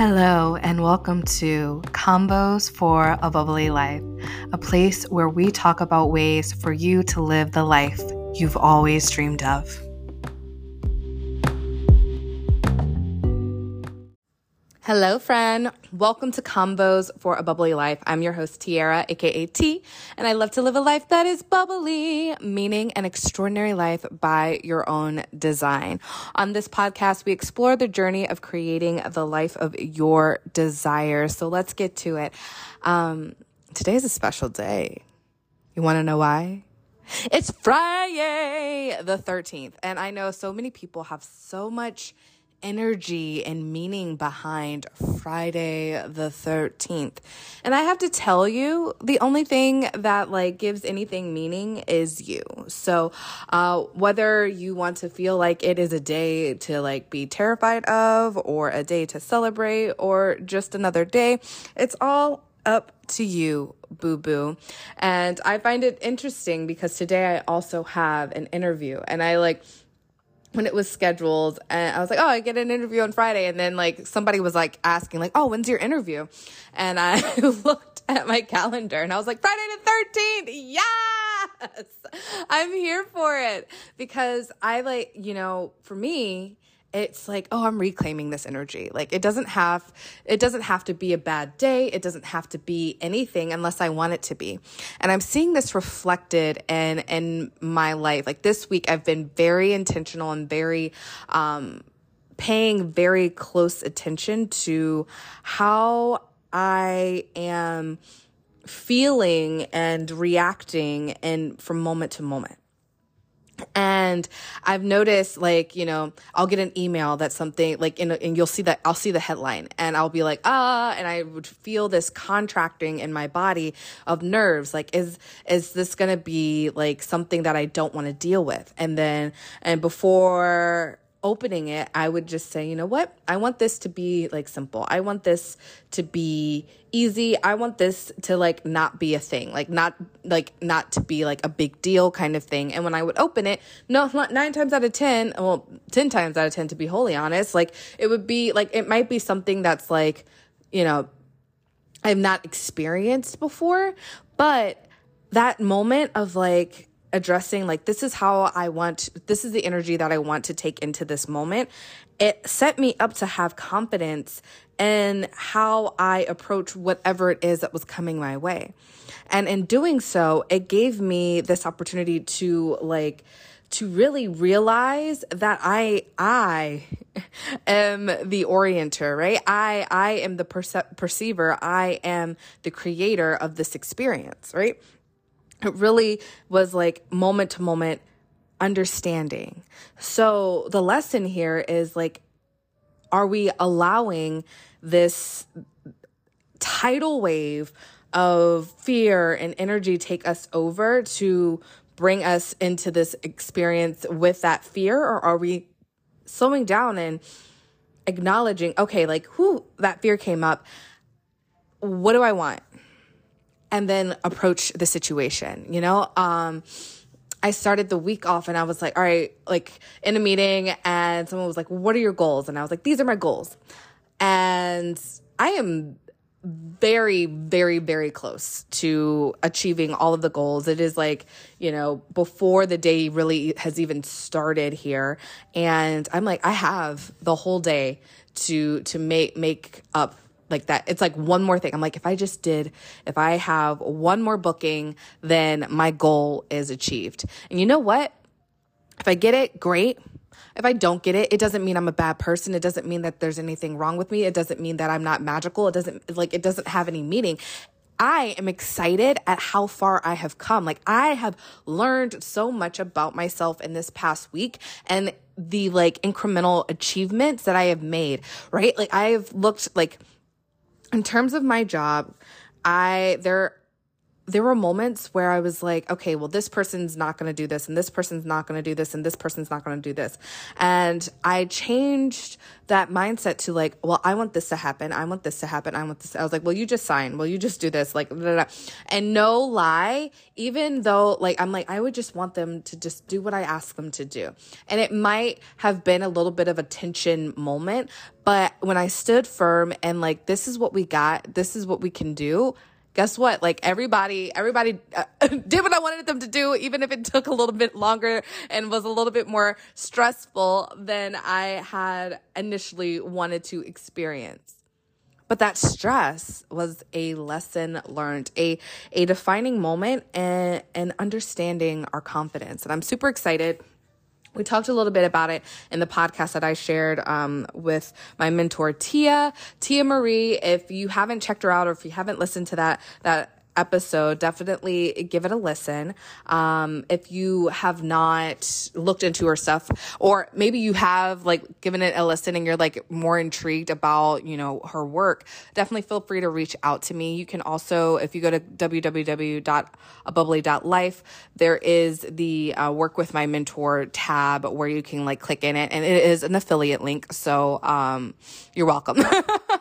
Hello, and welcome to Convos for a Bubbly Life, a place where we talk about ways for you to live the life you've always dreamed of. Hello, friend. Welcome to Convos for a Bubbly Life. I'm your host, Tiara, aka T, and I love to live a life that is bubbly, meaning an extraordinary life by your own design. On this podcast, we explore the journey of creating the life of your desires. So let's get to it. Um, today is a special day. You want to know why? It's Friday the 13th, and I know so many people have so much energy and meaning behind Friday the 13th. And I have to tell you, the only thing that like gives anything meaning is you. So, uh, whether you want to feel like it is a day to like be terrified of or a day to celebrate or just another day, it's all up to you, boo boo. And I find it interesting because today I also have an interview and I like, when it was scheduled and I was like, oh, I get an interview on Friday. And then like somebody was like asking like, oh, when's your interview? And I looked at my calendar and I was like, Friday the 13th. Yes, I'm here for it because I like, you know, for me, it's like oh i'm reclaiming this energy. Like it doesn't have it doesn't have to be a bad day. It doesn't have to be anything unless i want it to be. And i'm seeing this reflected in in my life. Like this week i've been very intentional and very um paying very close attention to how i am feeling and reacting and from moment to moment and I've noticed like, you know, I'll get an email that's something like, in, and you'll see that I'll see the headline and I'll be like, ah, and I would feel this contracting in my body of nerves. Like, is, is this going to be like something that I don't want to deal with? And then, and before opening it, I would just say, you know what? I want this to be like simple. I want this to be easy. I want this to like not be a thing, like not like not to be like a big deal kind of thing. And when I would open it, no, nine times out of 10, well, 10 times out of 10 to be wholly honest, like it would be like, it might be something that's like, you know, I've not experienced before, but that moment of like, addressing like this is how I want this is the energy that I want to take into this moment it set me up to have confidence in how I approach whatever it is that was coming my way and in doing so it gave me this opportunity to like to really realize that I I am the orienter, right? I I am the perce- perceiver. I am the creator of this experience, right? It really was like moment to moment understanding. So the lesson here is like, are we allowing this tidal wave of fear and energy take us over to bring us into this experience with that fear? Or are we slowing down and acknowledging, okay, like, who that fear came up. What do I want? And then approach the situation, you know? Um, I started the week off and I was like, all right, like in a meeting, and someone was like, what are your goals? And I was like, these are my goals. And I am very, very, very close to achieving all of the goals. It is like, you know, before the day really has even started here. And I'm like, I have the whole day to to make make up like that. It's like one more thing. I'm like, if I just did, if I have one more booking, then my goal is achieved. And you know what? If I get it, great. If I don't get it, it doesn't mean I'm a bad person. It doesn't mean that there's anything wrong with me. It doesn't mean that I'm not magical. It doesn't like it doesn't have any meaning. I am excited at how far I have come. Like I have learned so much about myself in this past week and the like incremental achievements that I have made, right? Like I have looked like in terms of my job, I there there were moments where I was like, okay, well, this person's not going to do this, and this person's not going to do this, and this person's not going to do this. And I changed that mindset to like, well, I want this to happen. I want this to happen. I want this. I was like, well, you just sign. Well, you just do this. Like, blah, blah, blah. and no lie, even though like, I'm like, I would just want them to just do what I ask them to do. And it might have been a little bit of a tension moment, but when I stood firm and like, this is what we got, this is what we can do, guess what? Like everybody, everybody uh, did what I wanted them to do, even if it took a little bit longer and was a little bit more stressful than I had initially wanted to experience. But that stress was a lesson learned, a, a defining moment and, and understanding our confidence. And I'm super excited we talked a little bit about it in the podcast that I shared um, with my mentor Tia, Tia Marie. If you haven't checked her out or if you haven't listened to that that episode, definitely give it a listen. Um, if you have not looked into her stuff, or maybe you have like given it a listen and you're like more intrigued about, you know, her work, definitely feel free to reach out to me. You can also, if you go to www.abubbly.life, there is the uh, work with my mentor tab where you can like click in it and it is an affiliate link. So, um, you're welcome.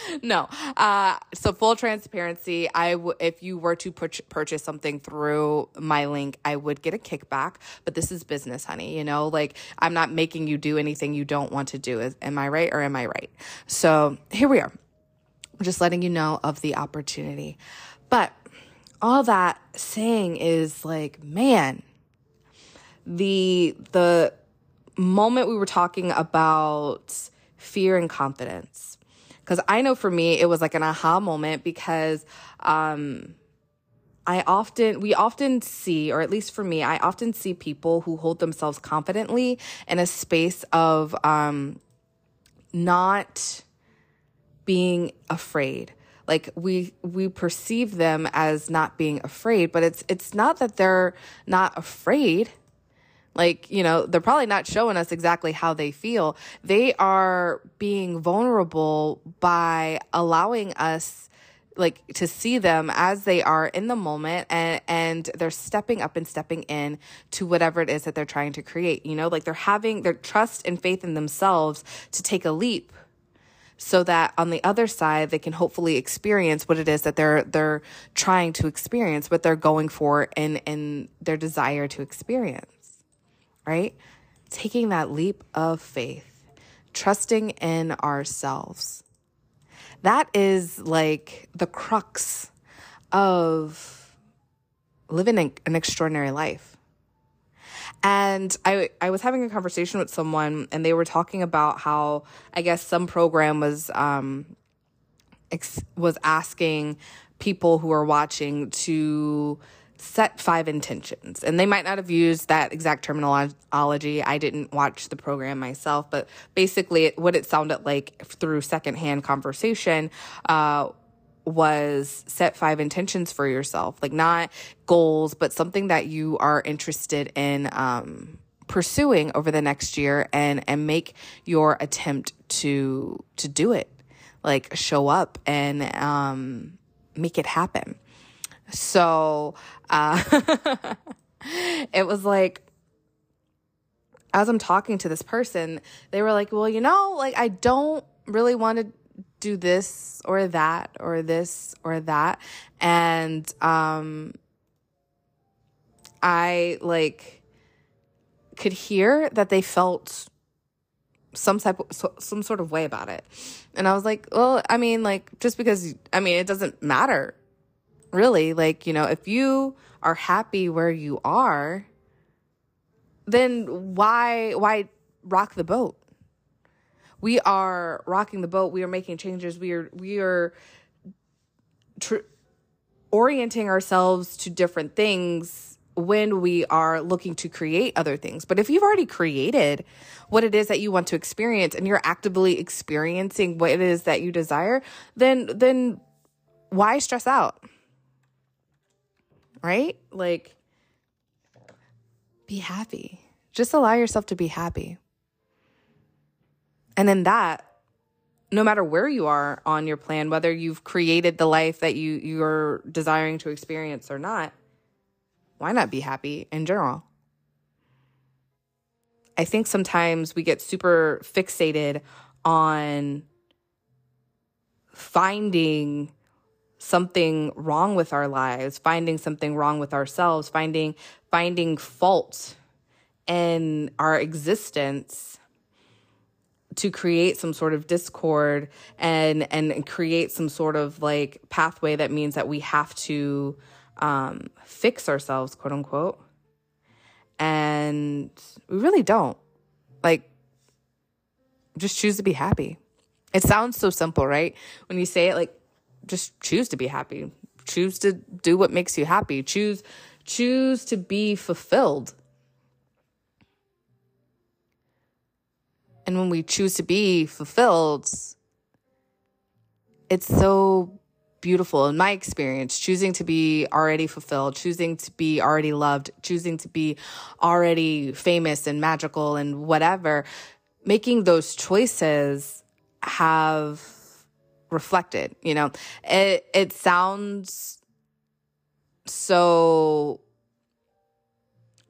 no. Uh, so full transparency, I w- if you were to pur- purchase something through my link, I would get a kickback, but this is business, honey, you know, like I'm not making you do anything you don't want to do. Is, am I right or am I right? So here we are. I'm just letting you know of the opportunity. But all that saying is like, man, the, the moment we were talking about fear and confidence because I know for me, it was like an aha moment because um, I often, we often see, or at least for me, I often see people who hold themselves confidently in a space of um, not being afraid. Like we we perceive them as not being afraid but it's it's not that they're not afraid like, you know, they're probably not showing us exactly how they feel. They are being vulnerable by allowing us like to see them as they are in the moment and and they're stepping up and stepping in to whatever it is that they're trying to create you know like they're having their trust and faith in themselves to take a leap so that on the other side they can hopefully experience what it is that they're they're trying to experience what they're going for and and their desire to experience right? Taking that leap of faith, trusting in ourselves. That is like the crux of living an extraordinary life. And I, I was having a conversation with someone and they were talking about how I guess some program was, um, ex- was asking people who are watching to set five intentions. And they might not have used that exact terminology. I didn't watch the program myself, but basically, what it sounded like through secondhand conversation uh, was set five intentions for yourself, like not goals, but something that you are interested in. Um, pursuing over the next year and and make your attempt to to do it like show up and um make it happen so uh, it was like, as I'm talking to this person, they were like, well, you know, like I don't really want to do this or that or this or that. And um, I like could hear that they felt some type of, some sort of way about it. And I was like, well, I mean, like, just because, I mean, it doesn't matter really like you know if you are happy where you are then why why rock the boat? We are rocking the boat. We are making changes. We are we are tr- orienting ourselves to different things when we are looking to create other things. But if you've already created what it is that you want to experience and you're actively experiencing what it is that you desire then then why stress out right? Like, be happy. Just allow yourself to be happy. And in that, no matter where you are on your plan, whether you've created the life that you you're desiring to experience or not, why not be happy in general? I think sometimes we get super fixated on finding something wrong with our lives, finding something wrong with ourselves, finding finding fault in our existence to create some sort of discord and and create some sort of like pathway that means that we have to um, fix ourselves, quote unquote. And we really don't. Like, just choose to be happy. It sounds so simple, right? When you say it, like, just choose to be happy. Choose to do what makes you happy. Choose choose to be fulfilled. And when we choose to be fulfilled, it's so beautiful in my experience choosing to be already fulfilled choosing to be already loved choosing to be already famous and magical and whatever making those choices have reflected you know? It it sounds so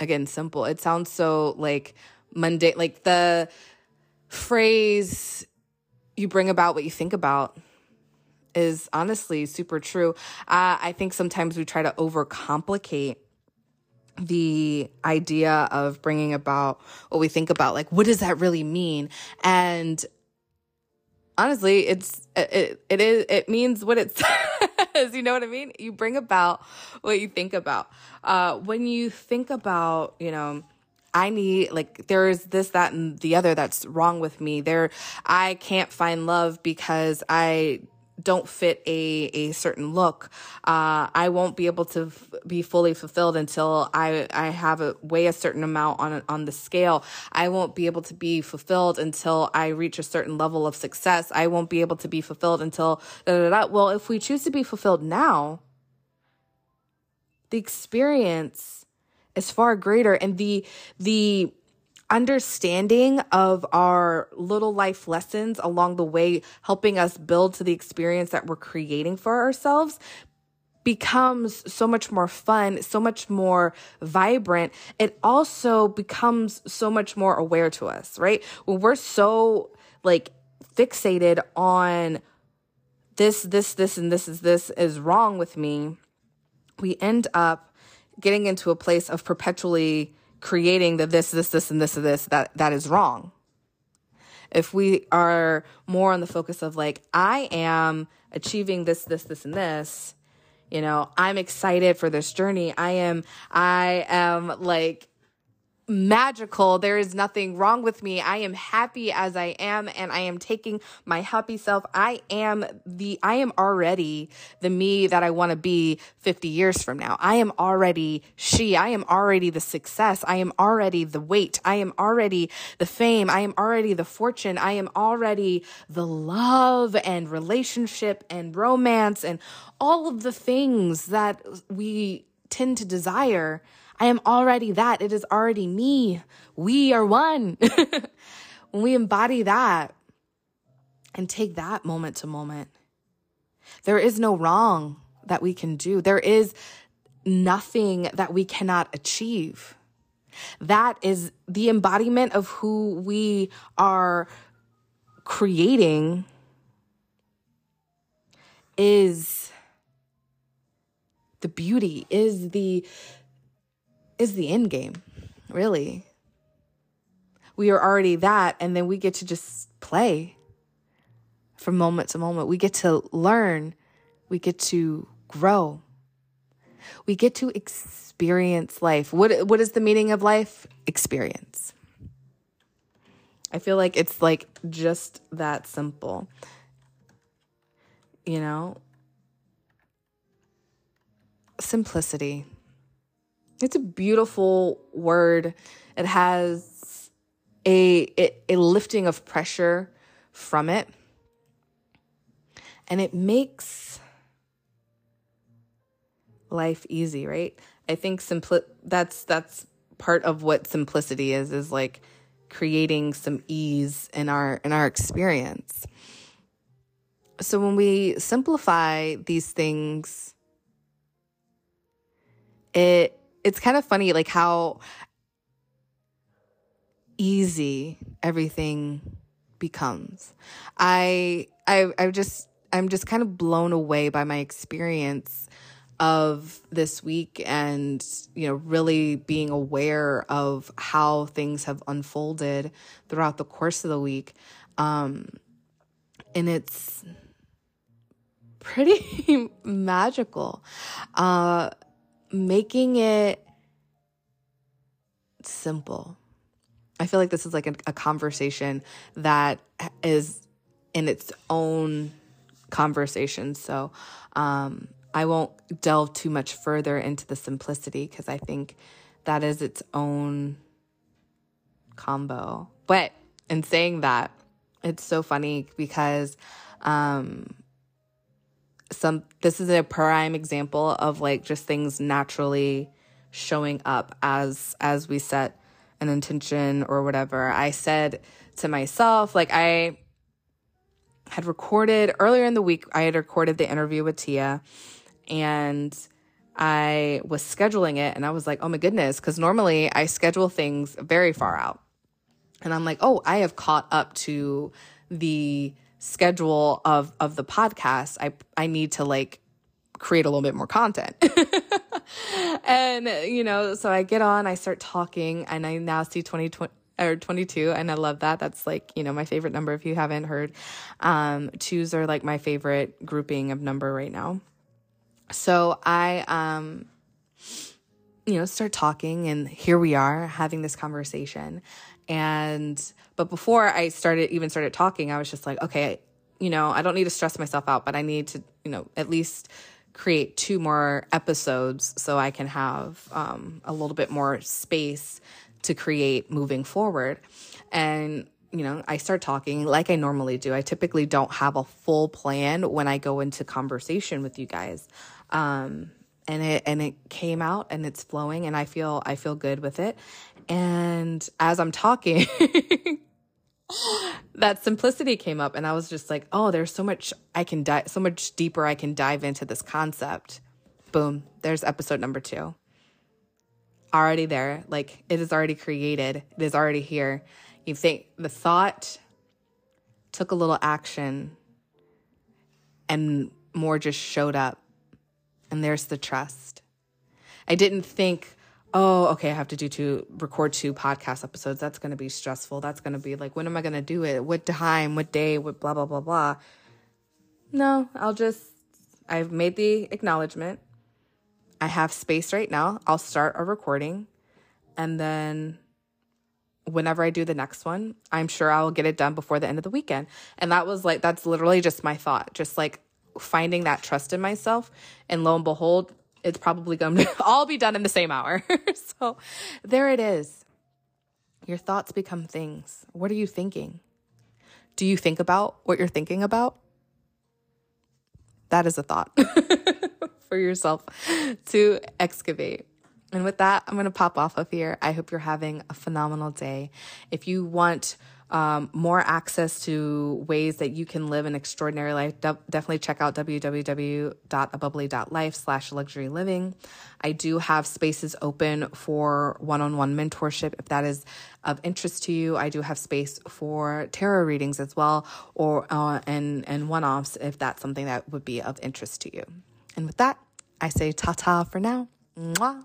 again simple. It sounds so like mundane like the phrase you bring about what you think about is honestly super true. Uh, I think sometimes we try to overcomplicate the idea of bringing about what we think about like what does that really mean? And honestly it's it, it is it means what it says you know what i mean you bring about what you think about uh when you think about you know I need like there's this that and the other that's wrong with me. There I can't find love because I don't fit a, a certain look, uh, I won't be able to f- be fully fulfilled until I, I have a weigh a certain amount on, on the scale. I won't be able to be fulfilled until I reach a certain level of success. I won't be able to be fulfilled until da, da, da. Well, if we choose to be fulfilled now, the experience is far greater and the, the, understanding of our little life lessons along the way, helping us build to the experience that we're creating for ourselves becomes so much more fun, so much more vibrant. It also becomes so much more aware to us, right? When we're so like fixated on this, this, this, and this is this is wrong with me, we end up getting into a place of perpetually creating the this, this, this, and this, and this, that, that is wrong. If we are more on the focus of like, I am achieving this, this, this, and this, you know, I'm excited for this journey. I am, I am like, magical. There is nothing wrong with me. I am happy as I am and I am taking my happy self. I am the, I am already the me that I want to be 50 years from now. I am already she. I am already the success. I am already the weight. I am already the fame. I am already the fortune. I am already the love and relationship and romance and all of the things that we tend to desire I am already that. It is already me. We are one. when we embody that and take that moment to moment, there is no wrong that we can do. There is nothing that we cannot achieve. That is the embodiment of who we are creating is the beauty, is the is the end game, really. We are already that, and then we get to just play from moment to moment. We get to learn, we get to grow, we get to experience life. What, what is the meaning of life? Experience. I feel like it's like just that simple. You know, simplicity. It's a beautiful word. It has a, a, a lifting of pressure from it. And it makes life easy, right? I think simpli- that's that's part of what simplicity is is like creating some ease in our in our experience. so when we simplify these things, it it's kind of funny like how easy everything becomes. I I I just I'm just kind of blown away by my experience of this week and you know really being aware of how things have unfolded throughout the course of the week um and it's pretty magical uh making it simple i feel like this is like a, a conversation that is in its own conversation. So um, I won't delve too much further into the simplicity because I think that is its own convo. But in saying that, it's so funny because um, some this is a prime example of like just things naturally showing up as as we set an intention or whatever. I said to myself like I had recorded earlier in the week, I had recorded the interview with Tia and I was scheduling it and I was like, oh my goodness, because normally I schedule things very far out. And I'm like, oh, I have caught up to the schedule of of the podcast. I I need to like create a little bit more content. and you know, so I get on, I start talking, and I now see 2020 or 22 and i love that that's like you know my favorite number if you haven't heard um twos are like my favorite grouping of number right now so i um you know start talking and here we are having this conversation and but before i started even started talking i was just like okay you know i don't need to stress myself out but i need to you know at least create two more episodes so i can have um, a little bit more space to create moving forward. And you know, I start talking like I normally do. I typically don't have a full plan when I go into conversation with you guys. Um, and it and it came out and it's flowing and I feel I feel good with it. And as I'm talking, that simplicity came up and I was just like, "Oh, there's so much I can dive so much deeper I can dive into this concept." Boom, there's episode number 2 already there. Like it is already created, it is already here. You think the thought took a little action and more just showed up. And there's the trust. I didn't think, oh, okay, I have to do two, record two podcast episodes. That's going to be stressful. That's going to be like, when am I going to do it? What time? What day? What blah, blah, blah, blah. No, I'll just, I've made the acknowledgement. I have space right now. I'll start a recording and then whenever I do the next one, I'm sure I'll get it done before the end of the weekend. And that was like, that's literally just my thought, just like finding that trust in myself. And lo and behold, it's probably going to all be done in the same hour. so there it is. Your thoughts become things. What are you thinking? Do you think about what you're thinking about? That is a thought. for yourself to excavate. And with that, I'm going to pop off of here. I hope you're having a phenomenal day. If you want um, more access to ways that you can live an extraordinary life, de- definitely check out www.abubbly.life slash luxury living. I do have spaces open for one-on-one mentorship if that is of interest to you. I do have space for tarot readings as well, or uh, and and one-offs if that's something that would be of interest to you. And with that, I say ta ta for now. Mwah.